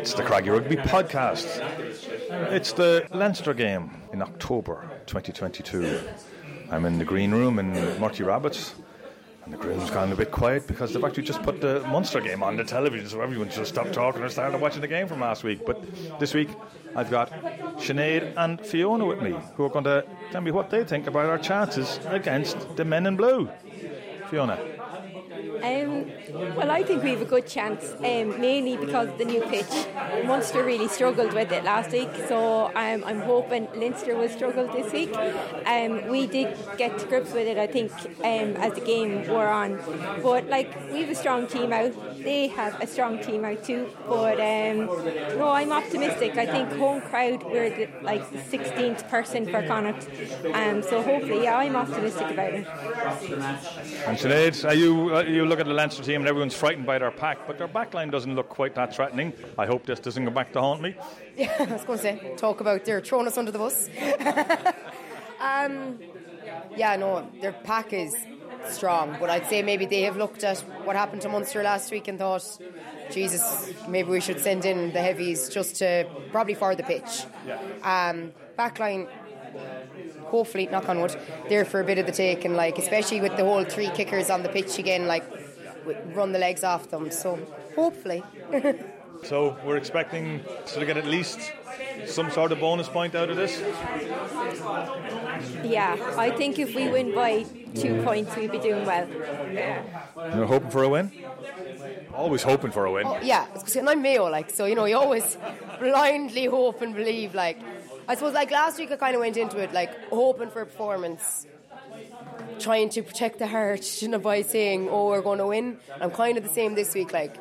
It's the Craggy Rugby Podcast. It's the Leinster game in October 2022. I'm in the green room in Murty Rabbitt's, and the room's gone a bit quiet because they've actually just put the Munster game on the television, so everyone's just stopped talking and started watching the game from last week. But this week, I've got Sinead and Fiona with me, who are going to tell me what they think about our chances against the men in blue. Fiona. Um, well, I think we have a good chance, um, mainly because the new pitch. Munster really struggled with it last week, so um, I'm hoping Leinster will struggle this week. Um, we did get to grips with it, I think, um, as the game wore on. But like we have a strong team out, they have a strong team out too. But um, no, I'm optimistic. I think home crowd we're the, like the 16th person for Connacht, um, so hopefully, yeah, I'm optimistic about it. And Sinead, are you? Uh, you look at the Leinster team and everyone's frightened by their pack, but their backline doesn't look quite that threatening. I hope this doesn't go back to haunt me. Yeah, I was going to say, talk about they're throwing us under the bus. um, yeah, no, their pack is strong, but I'd say maybe they have looked at what happened to Munster last week and thought, Jesus, maybe we should send in the heavies just to probably for the pitch. Yeah. Um, backline, hopefully, knock on wood, there for a bit of the take, and like especially with the whole three kickers on the pitch again, like run the legs off them. So hopefully. so we're expecting to get at least some sort of bonus point out of this. Yeah, I think if we win by two points, we'd be doing well. You're hoping for a win. Always hoping for a win. Oh, yeah, and I'm Mayo, like so. You know, you always blindly hope and believe, like I suppose like last week I kind of went into it like hoping for a performance, trying to protect the heart, you know, by saying, "Oh, we're going to win." I'm kind of the same this week, like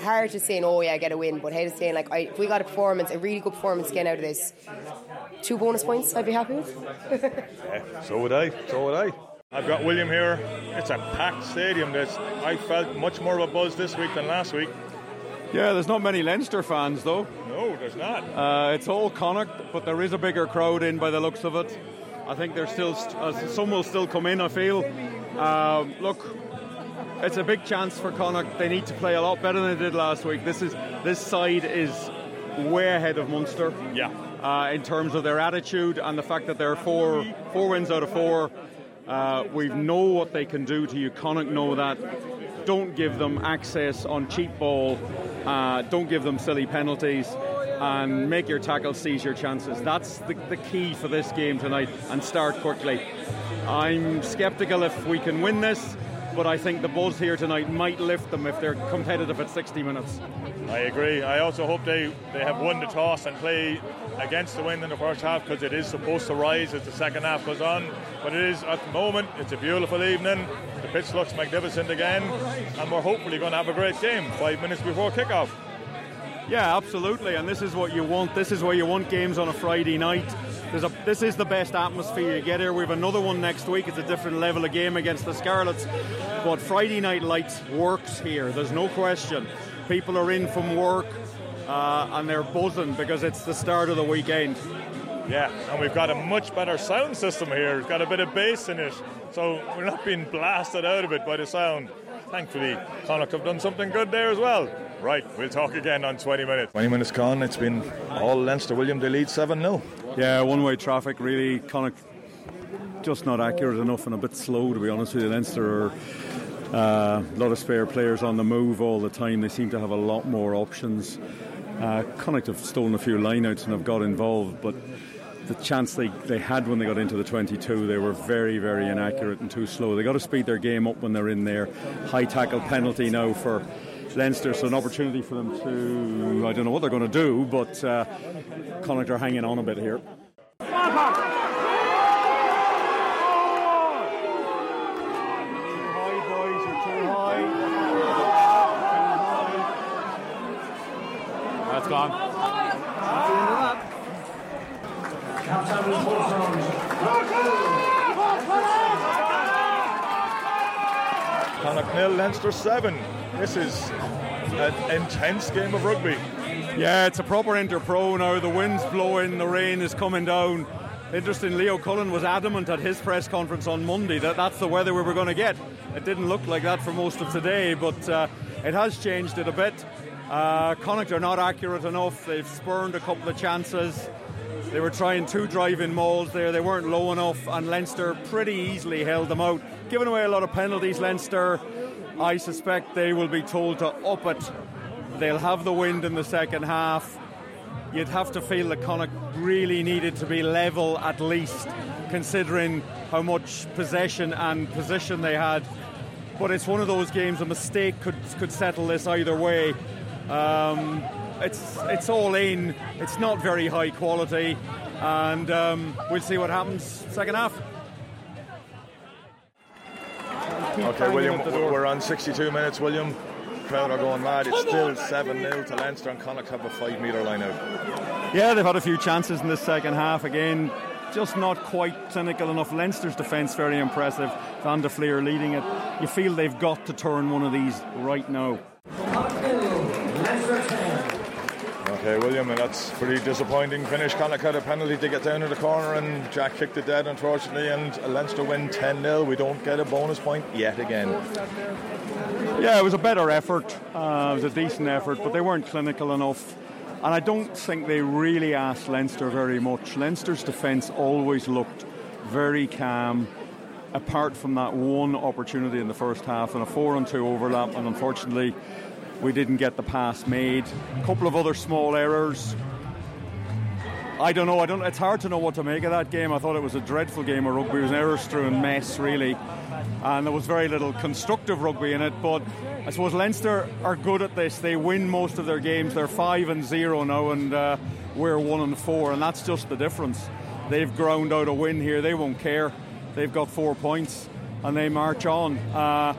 heart is saying, "Oh yeah, I get a win," but head is saying, "Like, I, if we got a performance, a really good performance again out of this, two bonus points, I'd be happy with." yeah, so would I. So would I. I've got William here. It's a packed stadium. There's, I felt much more of a buzz this week than last week. Yeah, there's not many Leinster fans though. No, there's not. Uh, it's all Connacht, but there is a bigger crowd in by the looks of it. I think there's still uh, some will still come in. I feel. Uh, look, it's a big chance for Connacht. They need to play a lot better than they did last week. This is this side is way ahead of Munster. Yeah. Uh, in terms of their attitude and the fact that they're four four wins out of four. Uh, we know what they can do to you. Connacht know that don't give them access on cheap ball, uh, don't give them silly penalties, and make your tackle seize your chances. That's the, the key for this game tonight, and start quickly. I'm sceptical if we can win this, but I think the buzz here tonight might lift them if they're competitive at 60 minutes. I agree. I also hope they, they have won the toss and play against the wind in the first half because it is supposed to rise as the second half goes on. But it is at the moment, it's a beautiful evening. The pitch looks magnificent again, and we're hopefully going to have a great game five minutes before kickoff. Yeah, absolutely, and this is what you want. This is where you want games on a Friday night. A, this is the best atmosphere you get here. We have another one next week. It's a different level of game against the Scarlets, but Friday Night Lights works here. There's no question. People are in from work uh, and they're buzzing because it's the start of the weekend. Yeah, and we've got a much better sound system here. It's got a bit of bass in it, so we're not being blasted out of it by the sound. Thankfully, Connacht have done something good there as well. Right, we'll talk again on 20 minutes. 20 minutes gone, it's been all Leinster. William, they lead 7 0. Yeah, one way traffic, really. kind of just not accurate enough and a bit slow, to be honest with you. Leinster are uh, a lot of spare players on the move all the time. They seem to have a lot more options. Uh, Connacht have stolen a few lineouts and have got involved, but the chance they, they had when they got into the 22, they were very, very inaccurate and too slow. They got to speed their game up when they're in there. High tackle penalty now for Leinster, so an opportunity for them to, I don't know what they're going to do, but uh, Connacht are hanging on a bit here. That's gone. Nil, Leinster seven. This is an intense game of rugby. Yeah, it's a proper inter-pro now. The wind's blowing, the rain is coming down. Interesting, Leo Cullen was adamant at his press conference on Monday that that's the weather we were going to get. It didn't look like that for most of today, but uh, it has changed it a bit. Uh, Connacht are not accurate enough. They've spurned a couple of chances. They were trying two drive-in mauls there. They weren't low enough, and Leinster pretty easily held them out. Giving away a lot of penalties, Leinster. I suspect they will be told to up it. They'll have the wind in the second half. You'd have to feel that Connacht really needed to be level at least, considering how much possession and position they had. But it's one of those games. A mistake could could settle this either way. Um, it's it's all in. It's not very high quality, and um, we'll see what happens second half. Okay, William, we're on 62 minutes. William, crowd are going mad. It's still 7 0 to Leinster, and Connacht have a 5 metre line out. Yeah, they've had a few chances in this second half. Again, just not quite clinical enough. Leinster's defence very impressive. Van der Flier leading it. You feel they've got to turn one of these right now. Okay, William, and that's pretty disappointing finish. Connacht had a penalty to get down in the corner, and Jack kicked it dead, unfortunately, and Leinster win 10 0. We don't get a bonus point yet again. Yeah, it was a better effort. Uh, it was a decent effort, but they weren't clinical enough. And I don't think they really asked Leinster very much. Leinster's defence always looked very calm, apart from that one opportunity in the first half and a four on two overlap, and unfortunately, we didn't get the pass made. A couple of other small errors. I don't know. I don't. It's hard to know what to make of that game. I thought it was a dreadful game of rugby. It was an error-strewn mess, really, and there was very little constructive rugby in it. But I suppose Leinster are good at this. They win most of their games. They're five and zero now, and uh, we're one and four, and that's just the difference. They've ground out a win here. They won't care. They've got four points, and they march on. Uh,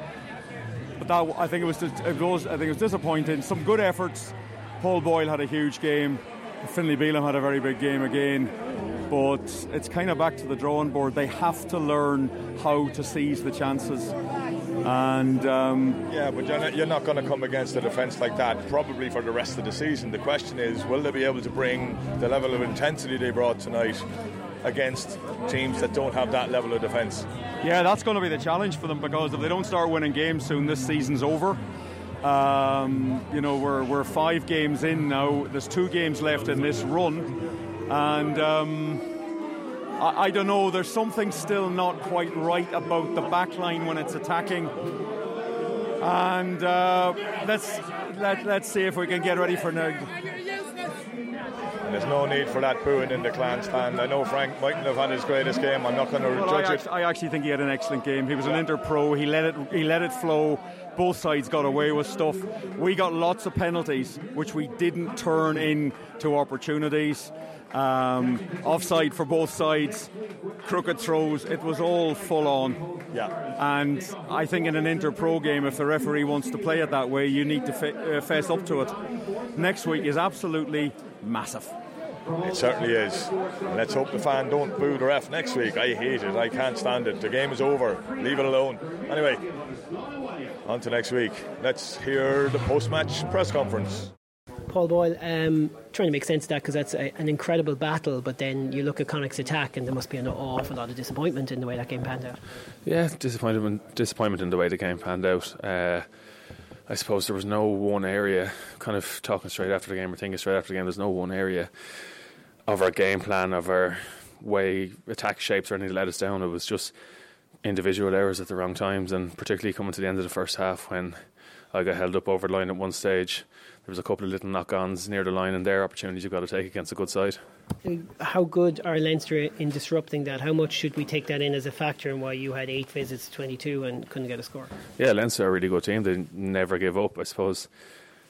but that, I think it was, it was. I think it was disappointing. Some good efforts. Paul Boyle had a huge game. Finlay Bealham had a very big game again. But it's kind of back to the drawing board. They have to learn how to seize the chances. And um, yeah, but you're not, you're not going to come against a defence like that probably for the rest of the season. The question is, will they be able to bring the level of intensity they brought tonight against teams that don't have that level of defence? Yeah, that's going to be the challenge for them because if they don't start winning games soon, this season's over. Um, you know, we're, we're five games in now. There's two games left in this run. And um, I, I, don't know, there's something still not quite right about the back line when it's attacking. And uh, let's, let, let's see if we can get ready for now. There's no need for that booing in the clan stand. I know Frank mightn't have had his greatest game. I'm not going to well, judge I it. I actually think he had an excellent game. He was an inter pro. He let it. He let it flow. Both sides got away with stuff. We got lots of penalties, which we didn't turn into opportunities. Um, offside for both sides, crooked throws. It was all full on. Yeah. And I think in an inter pro game, if the referee wants to play it that way, you need to fe- uh, face up to it. Next week is absolutely massive. It certainly is. Let's hope the fan don't boo the ref next week. I hate it. I can't stand it. The game is over. Leave it alone. Anyway, on to next week. Let's hear the post match press conference. Paul Boyle, um, trying to make sense of that because that's a, an incredible battle, but then you look at Connacht's attack and there must be an awful lot of disappointment in the way that game panned out. Yeah, disappointment, disappointment in the way the game panned out. Uh, I suppose there was no one area, kind of talking straight after the game or thinking straight after the game, there's no one area of our game plan, of our way attack shapes or anything that let us down. It was just individual errors at the wrong times, and particularly coming to the end of the first half when I got held up over the line at one stage. There was a couple of little knock-ons near the line, and there opportunities you've got to take against a good side. How good are Leinster in disrupting that? How much should we take that in as a factor in why you had eight visits 22 and couldn't get a score? Yeah, Leinster are a really good team. They never give up. I suppose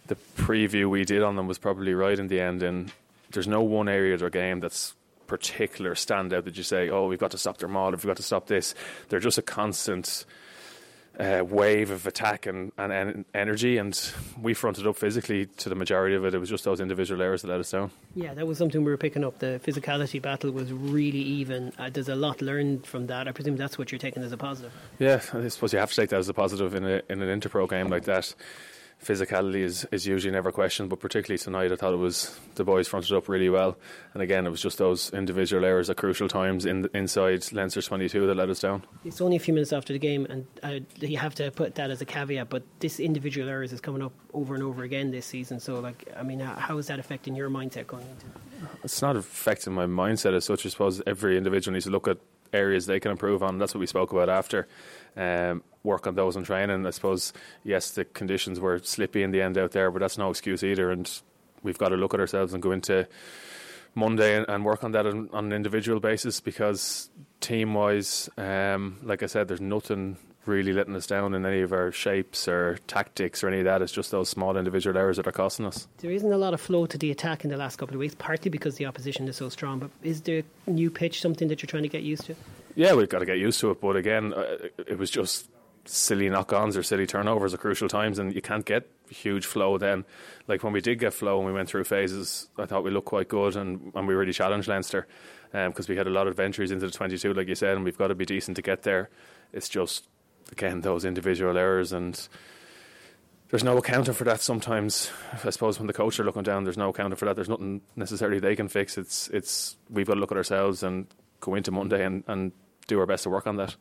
the preview we did on them was probably right in the end, and there's no one area of their game that's particular standout that you say, oh, we've got to stop their maul, we've got to stop this. They're just a constant uh, wave of attack and, and, and, energy, and we fronted up physically to the majority of it. It was just those individual errors that let us down. Yeah, that was something we were picking up. The physicality battle was really even. Uh, there's a lot learned from that. I presume that's what you're taking as a positive. Yeah, I suppose you have to take that as a positive in, a, in an interpro game like that. Physicality is, is usually never questioned, but particularly tonight, I thought it was the boys fronted up really well. And again, it was just those individual errors at crucial times in the, inside Leinster's 22 that let us down. It's only a few minutes after the game, and uh, you have to put that as a caveat. But this individual errors is coming up over and over again this season. So, like, I mean, how is that affecting your mindset going into? it? It's not affecting my mindset as such. I suppose every individual needs to look at areas they can improve on. That's what we spoke about after. Um, work on those in training. I suppose, yes, the conditions were slippy in the end out there, but that's no excuse either. And we've got to look at ourselves and go into Monday and, and work on that on, on, an individual basis because team wise, um, like I said, there's nothing really letting us down in any of our shapes or tactics or any of that. It's just those small individual errors that are costing us. There isn't a lot of flow to the attack in the last couple of weeks, partly because the opposition is so strong. But is the new pitch something that you're trying to get used to? Yeah, we've got to get used to it. But again, uh, it was just silly knock-ons or silly turnovers at crucial times, and you can't get huge flow. Then, like when we did get flow and we went through phases, I thought we looked quite good, and, and we really challenged Leinster because um, we had a lot of ventures into the 22, like you said, and we've got to be decent to get there. It's just again those individual errors and. There's no accounting for that sometimes. I suppose when the coach are looking down, there's no accounting for that. There's nothing necessarily they can fix. It's it's we've got to look at ourselves and go into Monday and, and do our best to work on that.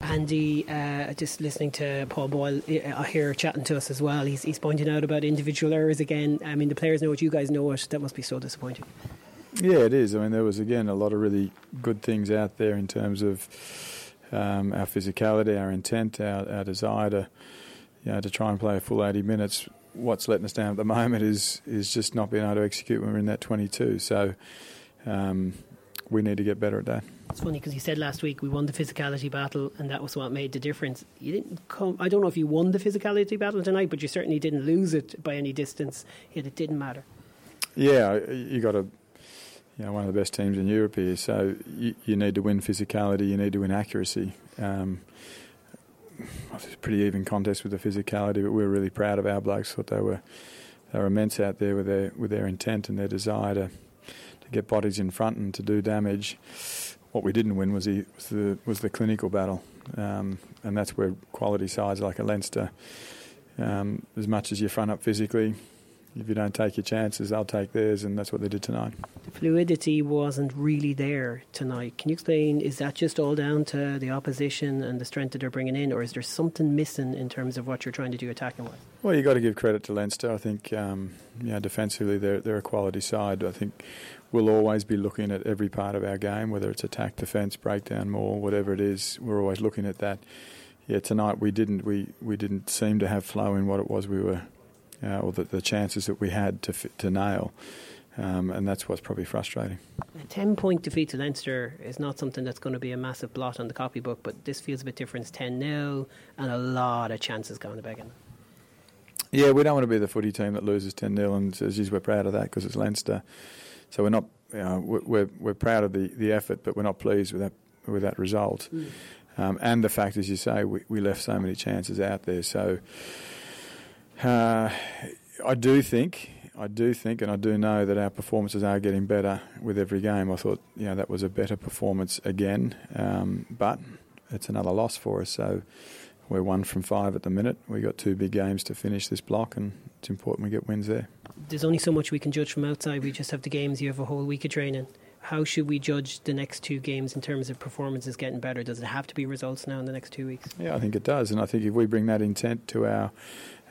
Andy, uh, just listening to Paul Boyle uh, here chatting to us as well, he's, he's pointing out about individual errors again. I mean, the players know what you guys know it. That must be so disappointing. Yeah, it is. I mean, there was again a lot of really good things out there in terms of um, our physicality, our intent, our, our desire to, you know, to try and play a full 80 minutes. What's letting us down at the moment is is just not being able to execute when we're in that 22. So um, we need to get better at that. It's funny because you said last week we won the physicality battle, and that was what made the difference. You didn't come. I don't know if you won the physicality battle tonight, but you certainly didn't lose it by any distance. Yet it didn't matter. Yeah, you got a, you know, one of the best teams in Europe here. So you, you need to win physicality. You need to win accuracy. Um, was a pretty even contest with the physicality, but we're really proud of our blokes. Thought they were they were immense out there with their with their intent and their desire to to get bodies in front and to do damage what we didn't win was the was the, was the clinical battle, um, and that's where quality sides like a Leinster, um, as much as you front up physically, if you don't take your chances, they'll take theirs, and that's what they did tonight. The fluidity wasn't really there tonight. Can you explain? Is that just all down to the opposition and the strength that they're bringing in, or is there something missing in terms of what you're trying to do attacking wise? Well, you have got to give credit to Leinster. I think, um, yeah, defensively they're they're a quality side. I think we'll always be looking at every part of our game, whether it's attack, defence, breakdown, more, whatever it is. We're always looking at that. Yeah, tonight we didn't we, we didn't seem to have flow in what it was we were, uh, or the, the chances that we had to to nail. Um, and that's what's probably frustrating. A 10 point defeat to Leinster is not something that's going to be a massive blot on the copybook, but this feels a bit different. It's 10 0 and a lot of chances going to Began. Yeah, we don't want to be the footy team that loses 10 0, and says, we're proud of that because it's Leinster. So we're not, you know, we're, we're proud of the, the effort, but we're not pleased with that, with that result. Mm. Um, and the fact, as you say, we, we left so many chances out there. So uh, I do think I do think and I do know that our performances are getting better with every game. I thought, you know, that was a better performance again, um, but it's another loss for us. So we're one from five at the minute. We've got two big games to finish this block, and it's important we get wins there. There's only so much we can judge from outside. We just have the games. You have a whole week of training. How should we judge the next two games in terms of performances getting better? Does it have to be results now in the next two weeks? Yeah, I think it does, and I think if we bring that intent to our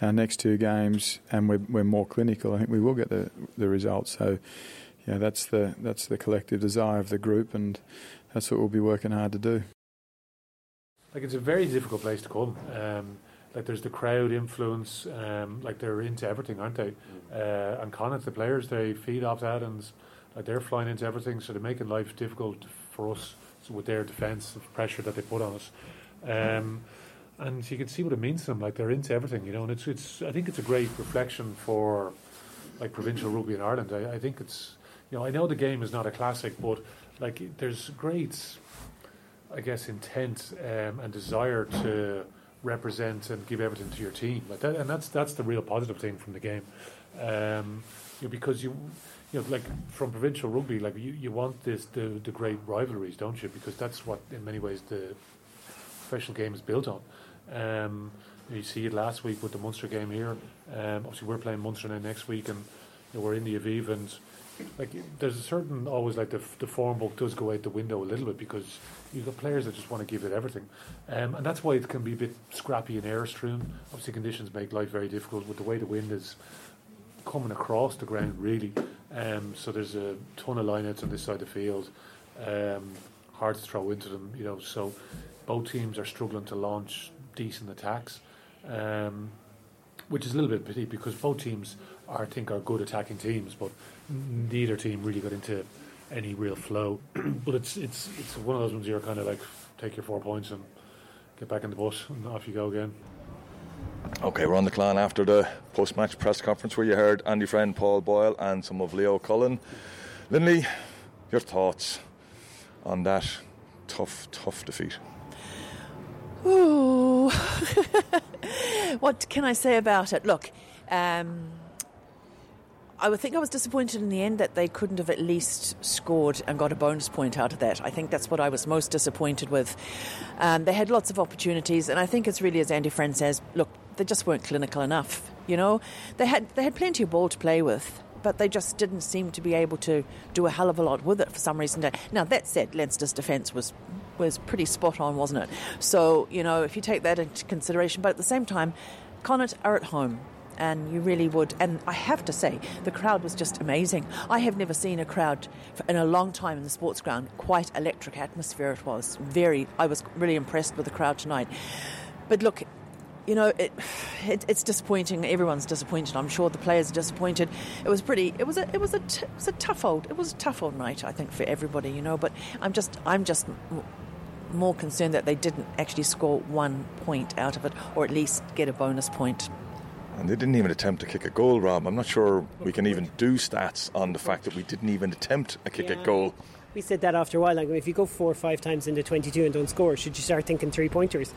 our next two games, and we're, we're more clinical, I think we will get the the results. So, yeah, that's the that's the collective desire of the group, and that's what we'll be working hard to do. Like it's a very difficult place to come. Um, like there's the crowd influence. Um, like they're into everything, aren't they? Uh, and Connacht, the players, they feed off that, and like they're flying into everything, so they're making life difficult for us so with their defensive pressure that they put on us. Um, and you can see what it means to them. Like they're into everything, you know. And it's it's. I think it's a great reflection for like provincial rugby in Ireland. I, I think it's you know I know the game is not a classic, but like there's great, I guess, intent um, and desire to represent and give everything to your team. Like that, and that's that's the real positive thing from the game. Um, you know, because you you know, like from provincial rugby, like you, you want this the the great rivalries, don't you? Because that's what in many ways the professional game is built on. Um, You see it last week with the Munster game here. Um, obviously, we're playing Munster now next week, and you know, we're in the Aviva, and like there's a certain always like the the form book does go out the window a little bit because you've got players that just want to give it everything, um, and that's why it can be a bit scrappy in Airstream. Obviously, conditions make life very difficult with the way the wind is coming across the ground really. Um, so there's a ton of lineouts on this side of the field. Um, hard to throw into them, you know. So both teams are struggling to launch decent attacks, um, which is a little bit pity because both teams are, I think are good attacking teams, but neither team really got into any real flow. but it's it's it's one of those ones you're kind of like take your four points and get back in the bus and off you go again. Okay, we're on the clan after the post match press conference where you heard Andy Friend, Paul Boyle, and some of Leo Cullen. Lindley, your thoughts on that tough, tough defeat? Ooh. what can I say about it? Look, um, I would think I was disappointed in the end that they couldn't have at least scored and got a bonus point out of that. I think that's what I was most disappointed with. Um, they had lots of opportunities, and I think it's really as Andy Friend says. Look, they just weren't clinical enough. You know, they had they had plenty of ball to play with, but they just didn't seem to be able to do a hell of a lot with it for some reason. Now that said, Leinster's defence was was pretty spot on, wasn't it? So you know, if you take that into consideration, but at the same time, Connacht are at home. And you really would. And I have to say, the crowd was just amazing. I have never seen a crowd in a long time in the sports ground. Quite electric atmosphere it was. Very. I was really impressed with the crowd tonight. But look, you know, it, it, it's disappointing. Everyone's disappointed. I'm sure the players are disappointed. It was pretty. It was a. It was a. T- it was a tough old. It was a tough old night. I think for everybody. You know, but I'm just. I'm just more concerned that they didn't actually score one point out of it, or at least get a bonus point. And they didn't even attempt to kick a goal, Rob. I'm not sure we can even do stats on the fact that we didn't even attempt a kick yeah. a goal. We said that after a while. Like, if you go four or five times into 22 and don't score, should you start thinking three pointers?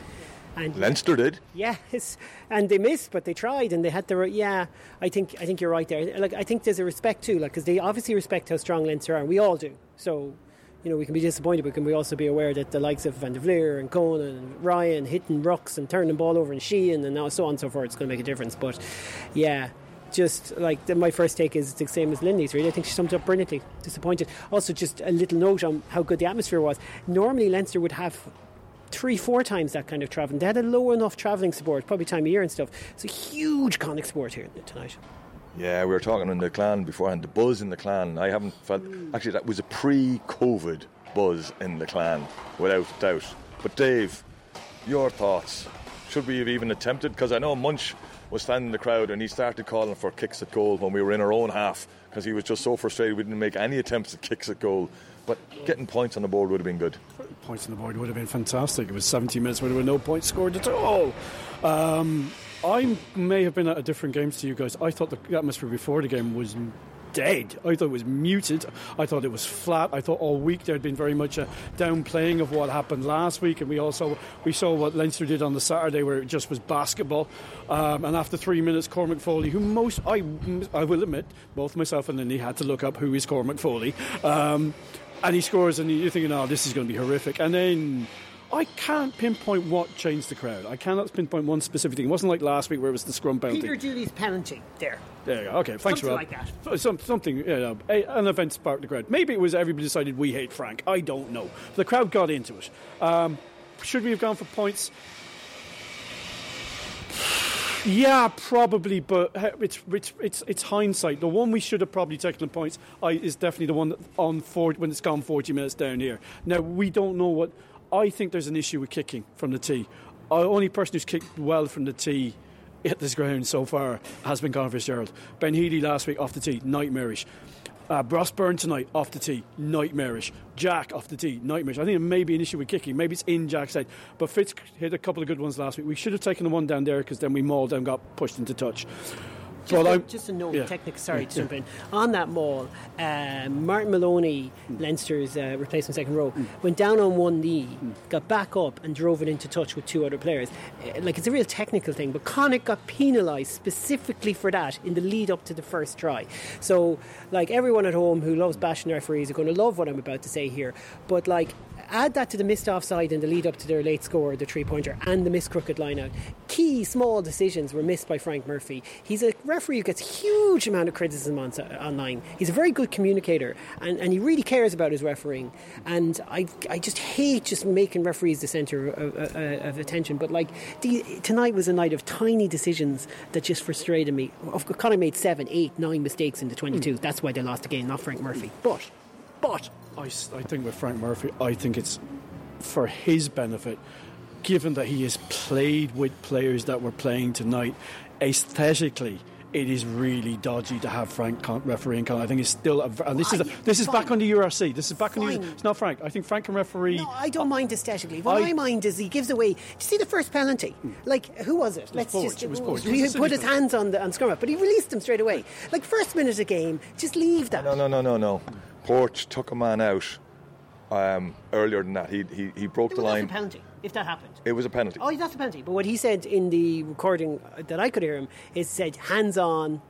And Leinster did. Yes, and they missed, but they tried, and they had the yeah. I think I think you're right there. Like I think there's a respect too, like because they obviously respect how strong Leinster are, and we all do. So, you know, we can be disappointed, but can we also be aware that the likes of Van der Flier and Conan and Ryan hitting rucks and turning the ball over and Sheehan and so on and so forth, it's going to make a difference. But yeah, just like the, my first take is it's the same as Lindy's. Really, I think she summed up brilliantly. Disappointed. Also, just a little note on how good the atmosphere was. Normally, Leinster would have three, four times that kind of travelling. They had a low enough travelling support, probably time of year and stuff. It's a huge Connacht sport here tonight. Yeah, we were talking in the clan beforehand. The buzz in the clan, I haven't felt. Actually, that was a pre-COVID buzz in the clan, without doubt. But Dave, your thoughts? Should we have even attempted? Because I know Munch was standing in the crowd and he started calling for kicks at goal when we were in our own half because he was just so frustrated we didn't make any attempts at kicks at goal. But getting points on the board would have been good. Points on the board would have been fantastic. It was 70 minutes where there were no points scored at all. Um, I may have been at a different game to you guys. I thought the atmosphere before the game was dead. I thought it was muted. I thought it was flat. I thought all week there had been very much a downplaying of what happened last week, and we also we saw what Leinster did on the Saturday, where it just was basketball. Um, and after three minutes, Cormac Foley, who most I I will admit, both myself and Lindy had to look up who is Cormac Foley, um, and he scores, and you're thinking, oh, this is going to be horrific, and then. I can't pinpoint what changed the crowd. I cannot pinpoint one specific thing. It wasn't like last week where it was the scrum penalty. Peter Dooley's penalty. There. There you go. Okay, thanks, something Rob. like that. Some, something, you know, a, an event sparked the crowd. Maybe it was everybody decided we hate Frank. I don't know. The crowd got into it. Um, should we have gone for points? Yeah, probably, but it's it's it's it's hindsight. The one we should have probably taken the points I, is definitely the one that on 40, when it's gone forty minutes down here. Now we don't know what. I think there's an issue with kicking from the tee. The only person who's kicked well from the tee at this ground so far has been Conor Fitzgerald. Ben Healy last week off the tee, nightmarish. Uh, Ross Byrne tonight off the tee, nightmarish. Jack off the tee, nightmarish. I think it may be an issue with kicking. Maybe it's in Jack's head. But Fitz hit a couple of good ones last week. We should have taken the one down there because then we mauled and got pushed into touch. Just, a, I'm- just a note, yeah. technical. Sorry Yeah, to jump yeah. in. On that maul, uh, Martin Moloney, Leinster's uh, replacement second row, went down on one knee, got back up, and drove it into touch with two other players. Uh, like it's a real technical thing, but Connacht got penalised specifically for that in the lead up to the first try. So, like everyone at home who loves bashing referees are going to love what I'm about to say here. But like Add that to the missed offside in the lead up to their late score, the three pointer, and the missed crooked line out. Key small decisions were missed by Frank Murphy. He's a referee who gets a huge amount of criticism on, online. He's a very good communicator and, and he really cares about his refereeing. And I, I just hate just making referees the centre of, of, of attention. But like the, tonight was a night of tiny decisions that just frustrated me. Connacht made seven, eight, nine mistakes in the 22. Mm. That's why they lost the game, not Frank Murphy. But, but. I, I think with Frank Murphy, I think it's for his benefit, given that he has played with players that were playing tonight, aesthetically, it is really dodgy to have Frank refereeing. I think it's still, a, and this is a, this is back on the URC. This is back on the. URC. It's not Frank. I think Frank can referee. No, I don't mind aesthetically. What I, I mind is he gives away. Do you see the first penalty? Hmm. Like who was it? Let's Poarch, just. It was Poarch. He put his hands on the on scrum but he released him straight away. Like first minute of game, just leave that. No, no, no, no, no. Poarch took a man out um, earlier than that. He he, he broke it the line. penalty if that happened. It was a penalty. Oh, that's a penalty. But what he said in the recording that I could hear him is said hands on.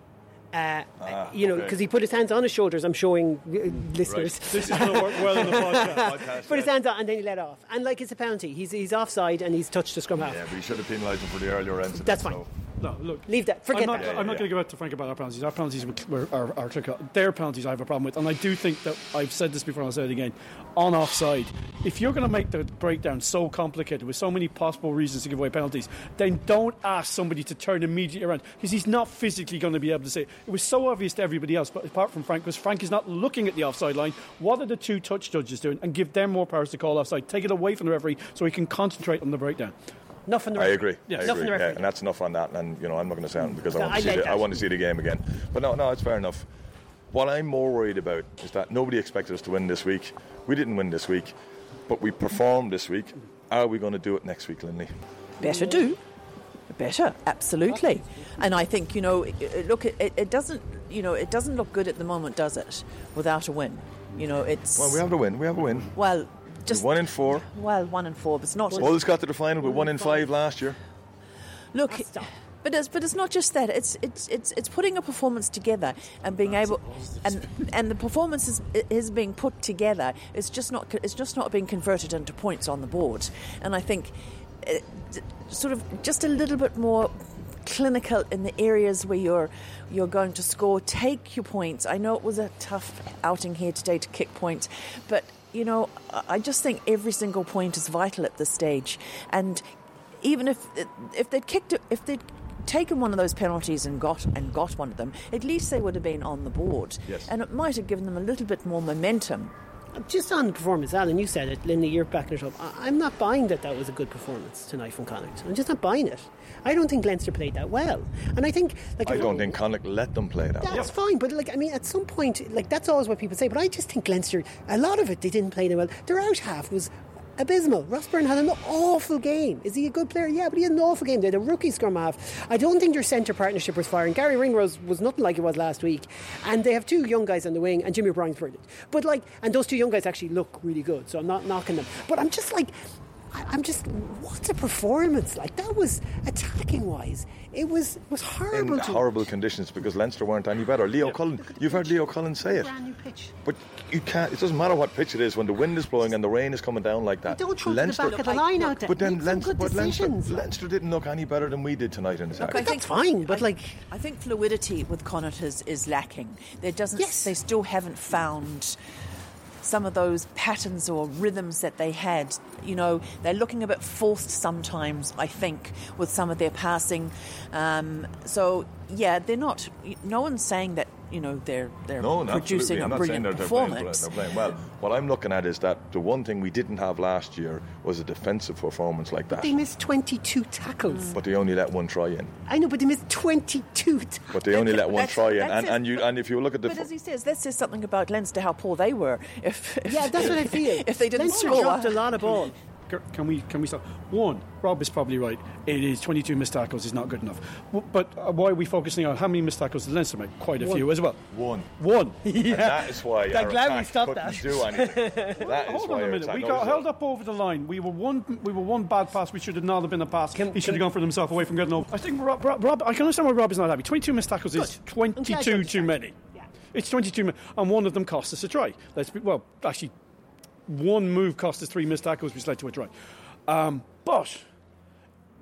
Uh, ah, you know, because okay. he put his hands on his shoulders. I'm showing uh, listeners. Right. This is going to work well in the podcast. put his hands on and then he let off. And like it's a penalty. He's he's offside and he's touched the scrum half. Yeah, but he should have penalised him for the earlier incident. That's fine. So. No, look. Leave that. Forget I'm not, that. I'm not going to go out to Frank about our penalties. Our penalties were, are, are, are Their penalties I have a problem with. And I do think that I've said this before and I'll say it again. On offside, if you're going to make the breakdown so complicated with so many possible reasons to give away penalties, then don't ask somebody to turn immediately around because he's not physically going to be able to say it. It was so obvious to everybody else, but apart from Frank, because Frank is not looking at the offside line. What are the two touch judges doing? And give them more powers to call offside. Take it away from the referee so he can concentrate on the breakdown. Enough on the I agree. Yes. I agree. Yeah, and that's enough on that. And you know, I'm not going to say it because I want, to, see the, I want to see the game again. But no, no, it's fair enough. What I'm more worried about is that nobody expected us to win this week. We didn't win this week, but we performed this week. Are we going to do it next week, Lindley? Better do. Better, absolutely. And I think you know, look, it, it doesn't, you know, it doesn't look good at the moment, does it? Without a win, you know, it's. Well, we have a win. We have a win. Well, just one in four. Well, one in four, but it's not. Wolves got to the final with one in five last year. Look. But it's, but it's not just that. It's, it's it's it's putting a performance together and being able, and and the performance is, is being put together. It's just not it's just not being converted into points on the board. And I think, it, uh, sort of just a little bit more clinical in the areas where you're you're going to score. Take your points. I know it was a tough outing here today to kick points, but you know, I just think every single point is vital at this stage. And even if if they'd kicked if they'd taken one of those penalties and got and got one of them, at least they would have been on the board. Yes. And it might have given them a little bit more momentum. Just on the performance, Alan, you said it, Linley, you're backing it up. I'm not buying that that was a good performance tonight from Connacht. I'm just not buying it. I don't think Leinster played that well, and I think like I don't think Connacht let them play that. That's well. fine, but like I mean, at some point, like that's always what people say. But I just think Leinster, a lot of it, they didn't play that well. Their out half was abysmal. Ross Byrne had an awful game. Is he a good player? Yeah, but he had an awful game. They had a rookie scrum half. I don't think their centre partnership was firing. Gary Ringrose was nothing like it was last week. And they have two young guys on the wing, and Jimmy O'Brien's brilliant. But like, and those two young guys actually look really good, so I'm not knocking them. But I'm just like, I'm just, what's a performance like? That was attacking wise. It was was horrible. In horrible conditions because Leinster weren't any better. Leo yeah. Cullen, you've heard Leo Cullen say it. Brand new pitch. But you can't. It doesn't matter what pitch it is when the wind is blowing and the rain is coming down like that. They don't throw Leinster, the back of the line out there. But then Leinster, but Leinster, Leinster, didn't look any better than we did tonight in the second. That's fine, but I, like I think fluidity with Connacht is, is lacking. There doesn't. Yes. They still haven't found some of those patterns or rhythms that they had. You know, they're looking a bit forced sometimes, I think, with some of their passing. Um, so, yeah, they're not. No one's saying that you know they're they're no, producing a brilliant they're, performance. They're playing, they're playing well. What I'm looking at is that the one thing we didn't have last year was a defensive performance like that. But they missed 22 tackles. Mm. But they only let one try in. I know, but they missed 22 tackles. But they only let one try in, and, and you and if you look at the. But as he says, that says something about Leinster how poor they were. If, if yeah, that's what I feel. If they didn't Leinster score, dropped a lot of ball can we can we start? One, Rob is probably right. It is 22 missed tackles is not good enough. But uh, why are we focusing on how many missed tackles did Leinster make? Quite a One. few as well. One. One. yeah. And that is why I'm glad we stopped that. Do anything. that Hold on a minute. We got held up over the line. We were one. We were one bad pass. We should have not have been a pass. Can, he should have gone for himself away from getting over. I think Rob, Rob, Rob, I can understand why Rob is not happy. 22 missed tackles good. is 22 too many. Yeah. It's 22 and one of them cost us a try. Let's be well. Actually, one move cost us three missed tackles, which led to a try. Um, but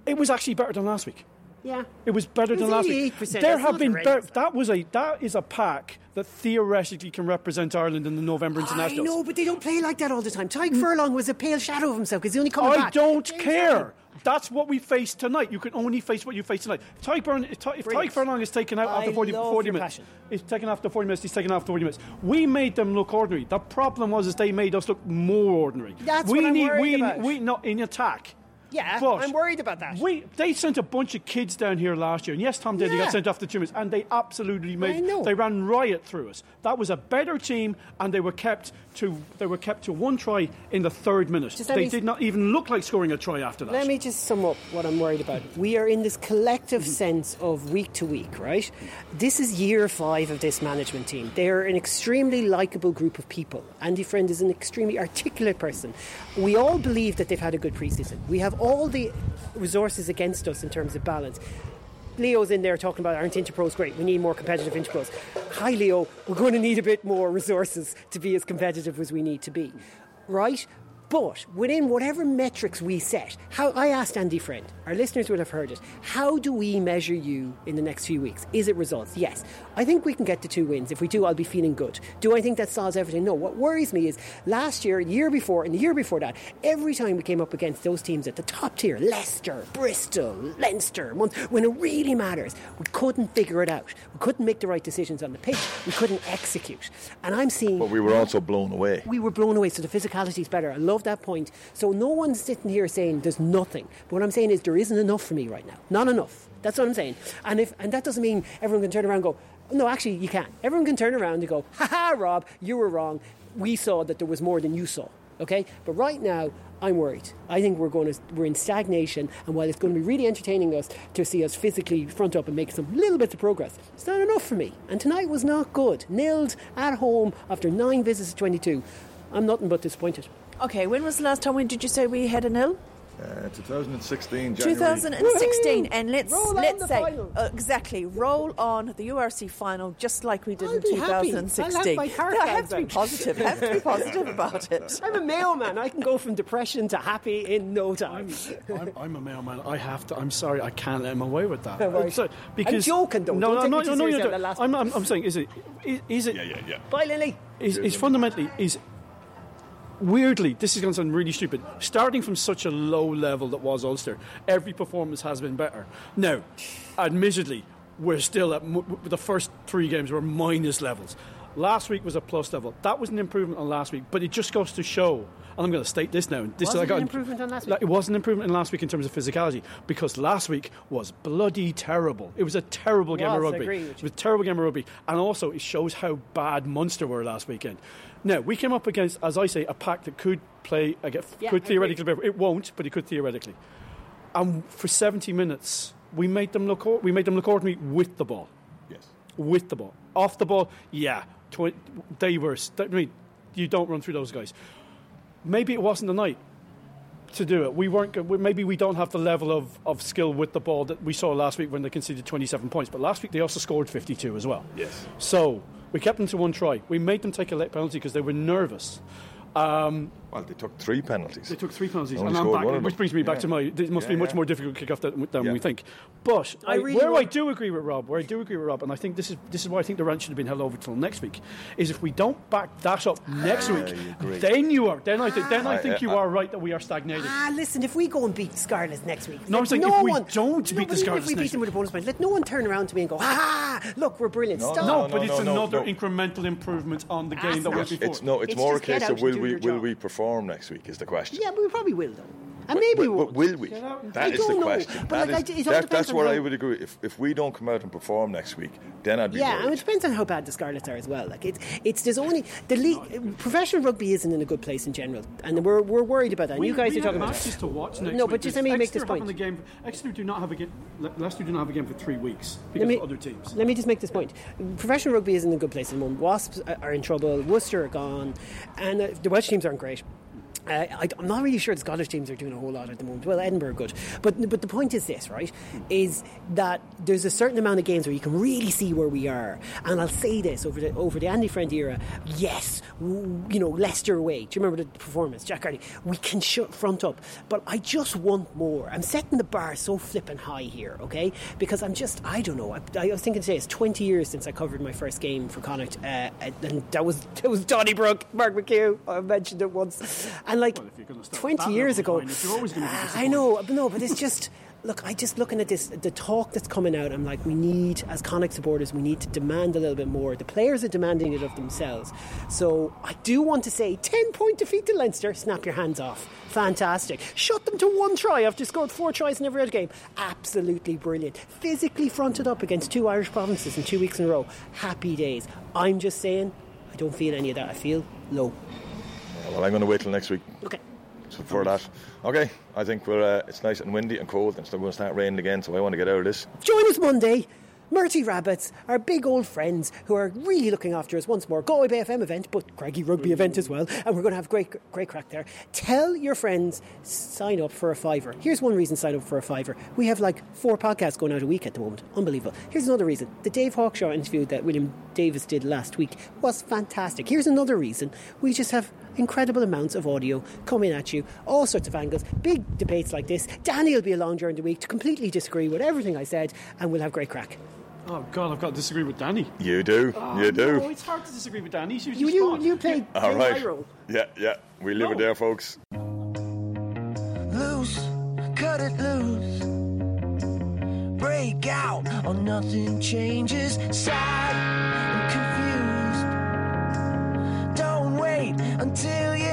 it was actually better than last week. Yeah. It was better It was than last week. There have been that was a that is a pack that theoretically can represent Ireland in the November internationals. I know, but they don't play like that all the time. Tadhg Furlong was a pale shadow of himself because he's only I back. don't James care. That's what we face tonight. You can only face what you face tonight. Tyke Burn, if Ty- if Tadhg Furlong is taken out I after 40, 40 minutes, passion. he's taken after 40 minutes, he's taken after 40 minutes. We made them look ordinary. The problem was is they made us look more ordinary. That's we what I'm need, worried we, about. We, not in attack. Yeah, But I'm worried about that. We, they sent a bunch of kids down here last year, and yes, Tom Daly Yeah. got sent off the two and they absolutely made. I know. They ran riot through us. That was a better team, and they were kept to they were kept to one try in the third minute. Just They did not even look like scoring a try after that. Let me just sum up what I'm worried about. We are in this collective mm-hmm. sense of week to week, right? This is year five of this management team. They're an extremely likable group of people. Andy Friend is an extremely articulate person. We all believe that they've had a good preseason. We have all the resources against us in terms of balance. Leo's in there talking about aren't Interpros great? We need more competitive Interpros. Hi, Leo. We're going to need a bit more resources to be as competitive as we need to be, right? But within whatever metrics we set, how I asked Andy Friend, our listeners would have heard it. How do we measure you in the next few weeks? Is it results? Yes. I think we can get to two wins. If we do, I'll be feeling good. Do I think that solves everything? No. What worries me is last year, year before, and the year before that, every time we came up against those teams at the top tier, Leicester, Bristol, Leinster, when it really matters, we couldn't figure it out. We couldn't make the right decisions on the pitch. We couldn't execute. And I'm seeing But we were also blown away. we were blown away, so the physicality is better. I love that point. So no one's sitting here saying there's nothing. But what I'm saying is there isn't enough for me right now. Not enough. That's what I'm saying. And if and that doesn't mean everyone can turn around and go, no, actually you can't. Everyone can turn around and go, ha ha, Rob, you were wrong. We saw that there was more than you saw. Okay? But right now, I'm worried. I think we're going to we're in stagnation, and while it's going to be really entertaining us to see us physically front up and make some little bits of progress, it's not enough for me. And tonight was not good. Nilled at home after nine visits to 22. I'm nothing but disappointed. Okay, when was the last time? When did you say we had a nil? Uh, 2016, January. 2016, and let's Roll let's say uh, exactly roll on the URC final just like we did I'll in be happy. I'll have 2016. my car I have to be out. positive. have to be positive about it. I'm a mailman. I can go from depression to happy in no time. I'm, I'm a mailman. I have to. I'm sorry. I can't let him away with that. Right. I'm sorry, because joking, though. No, Don't no, take no, me too no, seriously no, on no. that last I'm, I'm, I'm saying, is it? Is, is it? Yeah, yeah, yeah. Bye, Lily. is, is fundamentally is weirdly this is going to sound really stupid starting from such a low level that was ulster every performance has been better now admittedly we're still at m- the first three games were minus levels last week was a plus level that was an improvement on last week but it just goes to show and I'm going to state this now. This Was I it got an improvement on last week? It was an improvement in last week in terms of physicality because last week was bloody terrible. It was a terrible game of Was, I rugby. It was a terrible game of rugby, and also it shows how bad Munster were last weekend. Now we came up against, as I say, a pack that could play, again, Yeah, could theoretically, play. it won't, but it could theoretically. And for 70 minutes, we made them look. or- We made them look ordinary with the ball. Yes. With the ball, off the ball, yeah. Tw- they were. I mean, you don't run through those guys. Maybe it wasn't the night to do it. We weren't. Maybe we don't have the level of, of skill with the ball that we saw last week when they conceded 27 points. But last week they also scored 52 as well. Yes. So we kept them to one try. We made them take a late penalty because they were nervous. Um, Well, they took three penalties. they took three penalties, and I'm back, which brings me back Yeah. to my. It must Yeah, be much yeah. more difficult kick-off than, than Yeah. we think. But I I really where I do agree with Rob, where I do agree with Rob, and I think this is this is why I think the rant should have been held over till next week, is if we don't back that up next week, you then you are. Then I think. Then I I- think you I- are right that we are stagnating. Ah, listen, if we go and beat Scarlets next week. No, I'm saying no if we one, don't no, beat the Scarlets If we beat next them with a bonus point, let no one turn around to me and go, ha ha, look, we're brilliant. No, Stop. no, no, but it's another incremental improvement on the Ah, game that was before. No. It's, It's more a case of will we will we perform next week is the question. Yeah, but we probably will, though. And maybe But- we but won't. will we? I That is the don't know. question. But, That like, is- I- all that- that's on where how- I would agree. If if we don't come out and perform next week, then I'd be Yeah, worried. and it depends on how bad the Scarlets are as well. Like it's, it's there's only the league. Professional rugby isn't in a good place in general, and we're, we're worried about that. And We, you guys are talking have about matches to watch next No, week. but just let me make Exeter this point. The game, Exeter do not have a game. Leicester do not have a game for three weeks because Let me, of other teams. let me just make this point. Professional rugby isn't in a good place at the moment. Wasps are in trouble. Worcester are gone, and uh, the Welsh teams aren't great. Uh, I, am not really sure the Scottish teams are doing a whole lot at the moment. Well, Edinburgh are good, but but the point is this, right? Is that there's a certain amount of games where you can really see where we are, and I'll say this over the over the Andy Friend era. Yes, you know Leicester away. Do you remember the performance, Jack Carty? We can shut front up, but I just want more. I'm setting the bar so flipping high here, okay? Because I'm just I don't know. I, I, was thinking today it's 20 years since I covered my first game for Connacht, uh, and that was that was Donnybrook, Mark McHugh. I mentioned it once, and like well, 20 years ago. I know, but no, but it's just. Look, I just looking at this, the talk that's coming out. I'm like, we need, as Connacht supporters, we need to demand a little bit more. The players are demanding it of themselves. So I do want to say, ten point defeat to Leinster. Snap your hands off. Fantastic. Shut them to one try after scored four tries in every other game. Absolutely brilliant. Physically fronted up against two Irish provinces in two weeks in a row. Happy days. I'm just saying, I don't feel any of that. I feel low. Well, I'm going to wait till next week. Okay. So for that, okay. I think we're. Uh, it's nice and windy and cold, and it's going to start raining again. So I want to get out of this. Join us Monday. Murty Rabbitt's, our big old friends who are really looking after us once more. Galway Bay FM event, but Craigie Rugby event as well, and we're going to have great, great crack there. Tell your friends, sign up for a fiver. Here's one reason sign up for a fiver. We have like four podcasts going out a week at the moment. Unbelievable. Here's another reason. The Dave Hawkshaw interview that William Davis did last week was fantastic. Here's another reason. We just have incredible amounts of audio coming at you, all sorts of angles, big debates like this. Danny will be along during the week to completely disagree with everything I said, and we'll have great crack. Oh God, I've got to disagree with Danny. You do, oh, you do. No, it's hard to disagree with Danny. You, you, you played All right. role. Yeah, yeah. We live No. it there, folks. loose, cut it loose. Break out or nothing changes. Side until you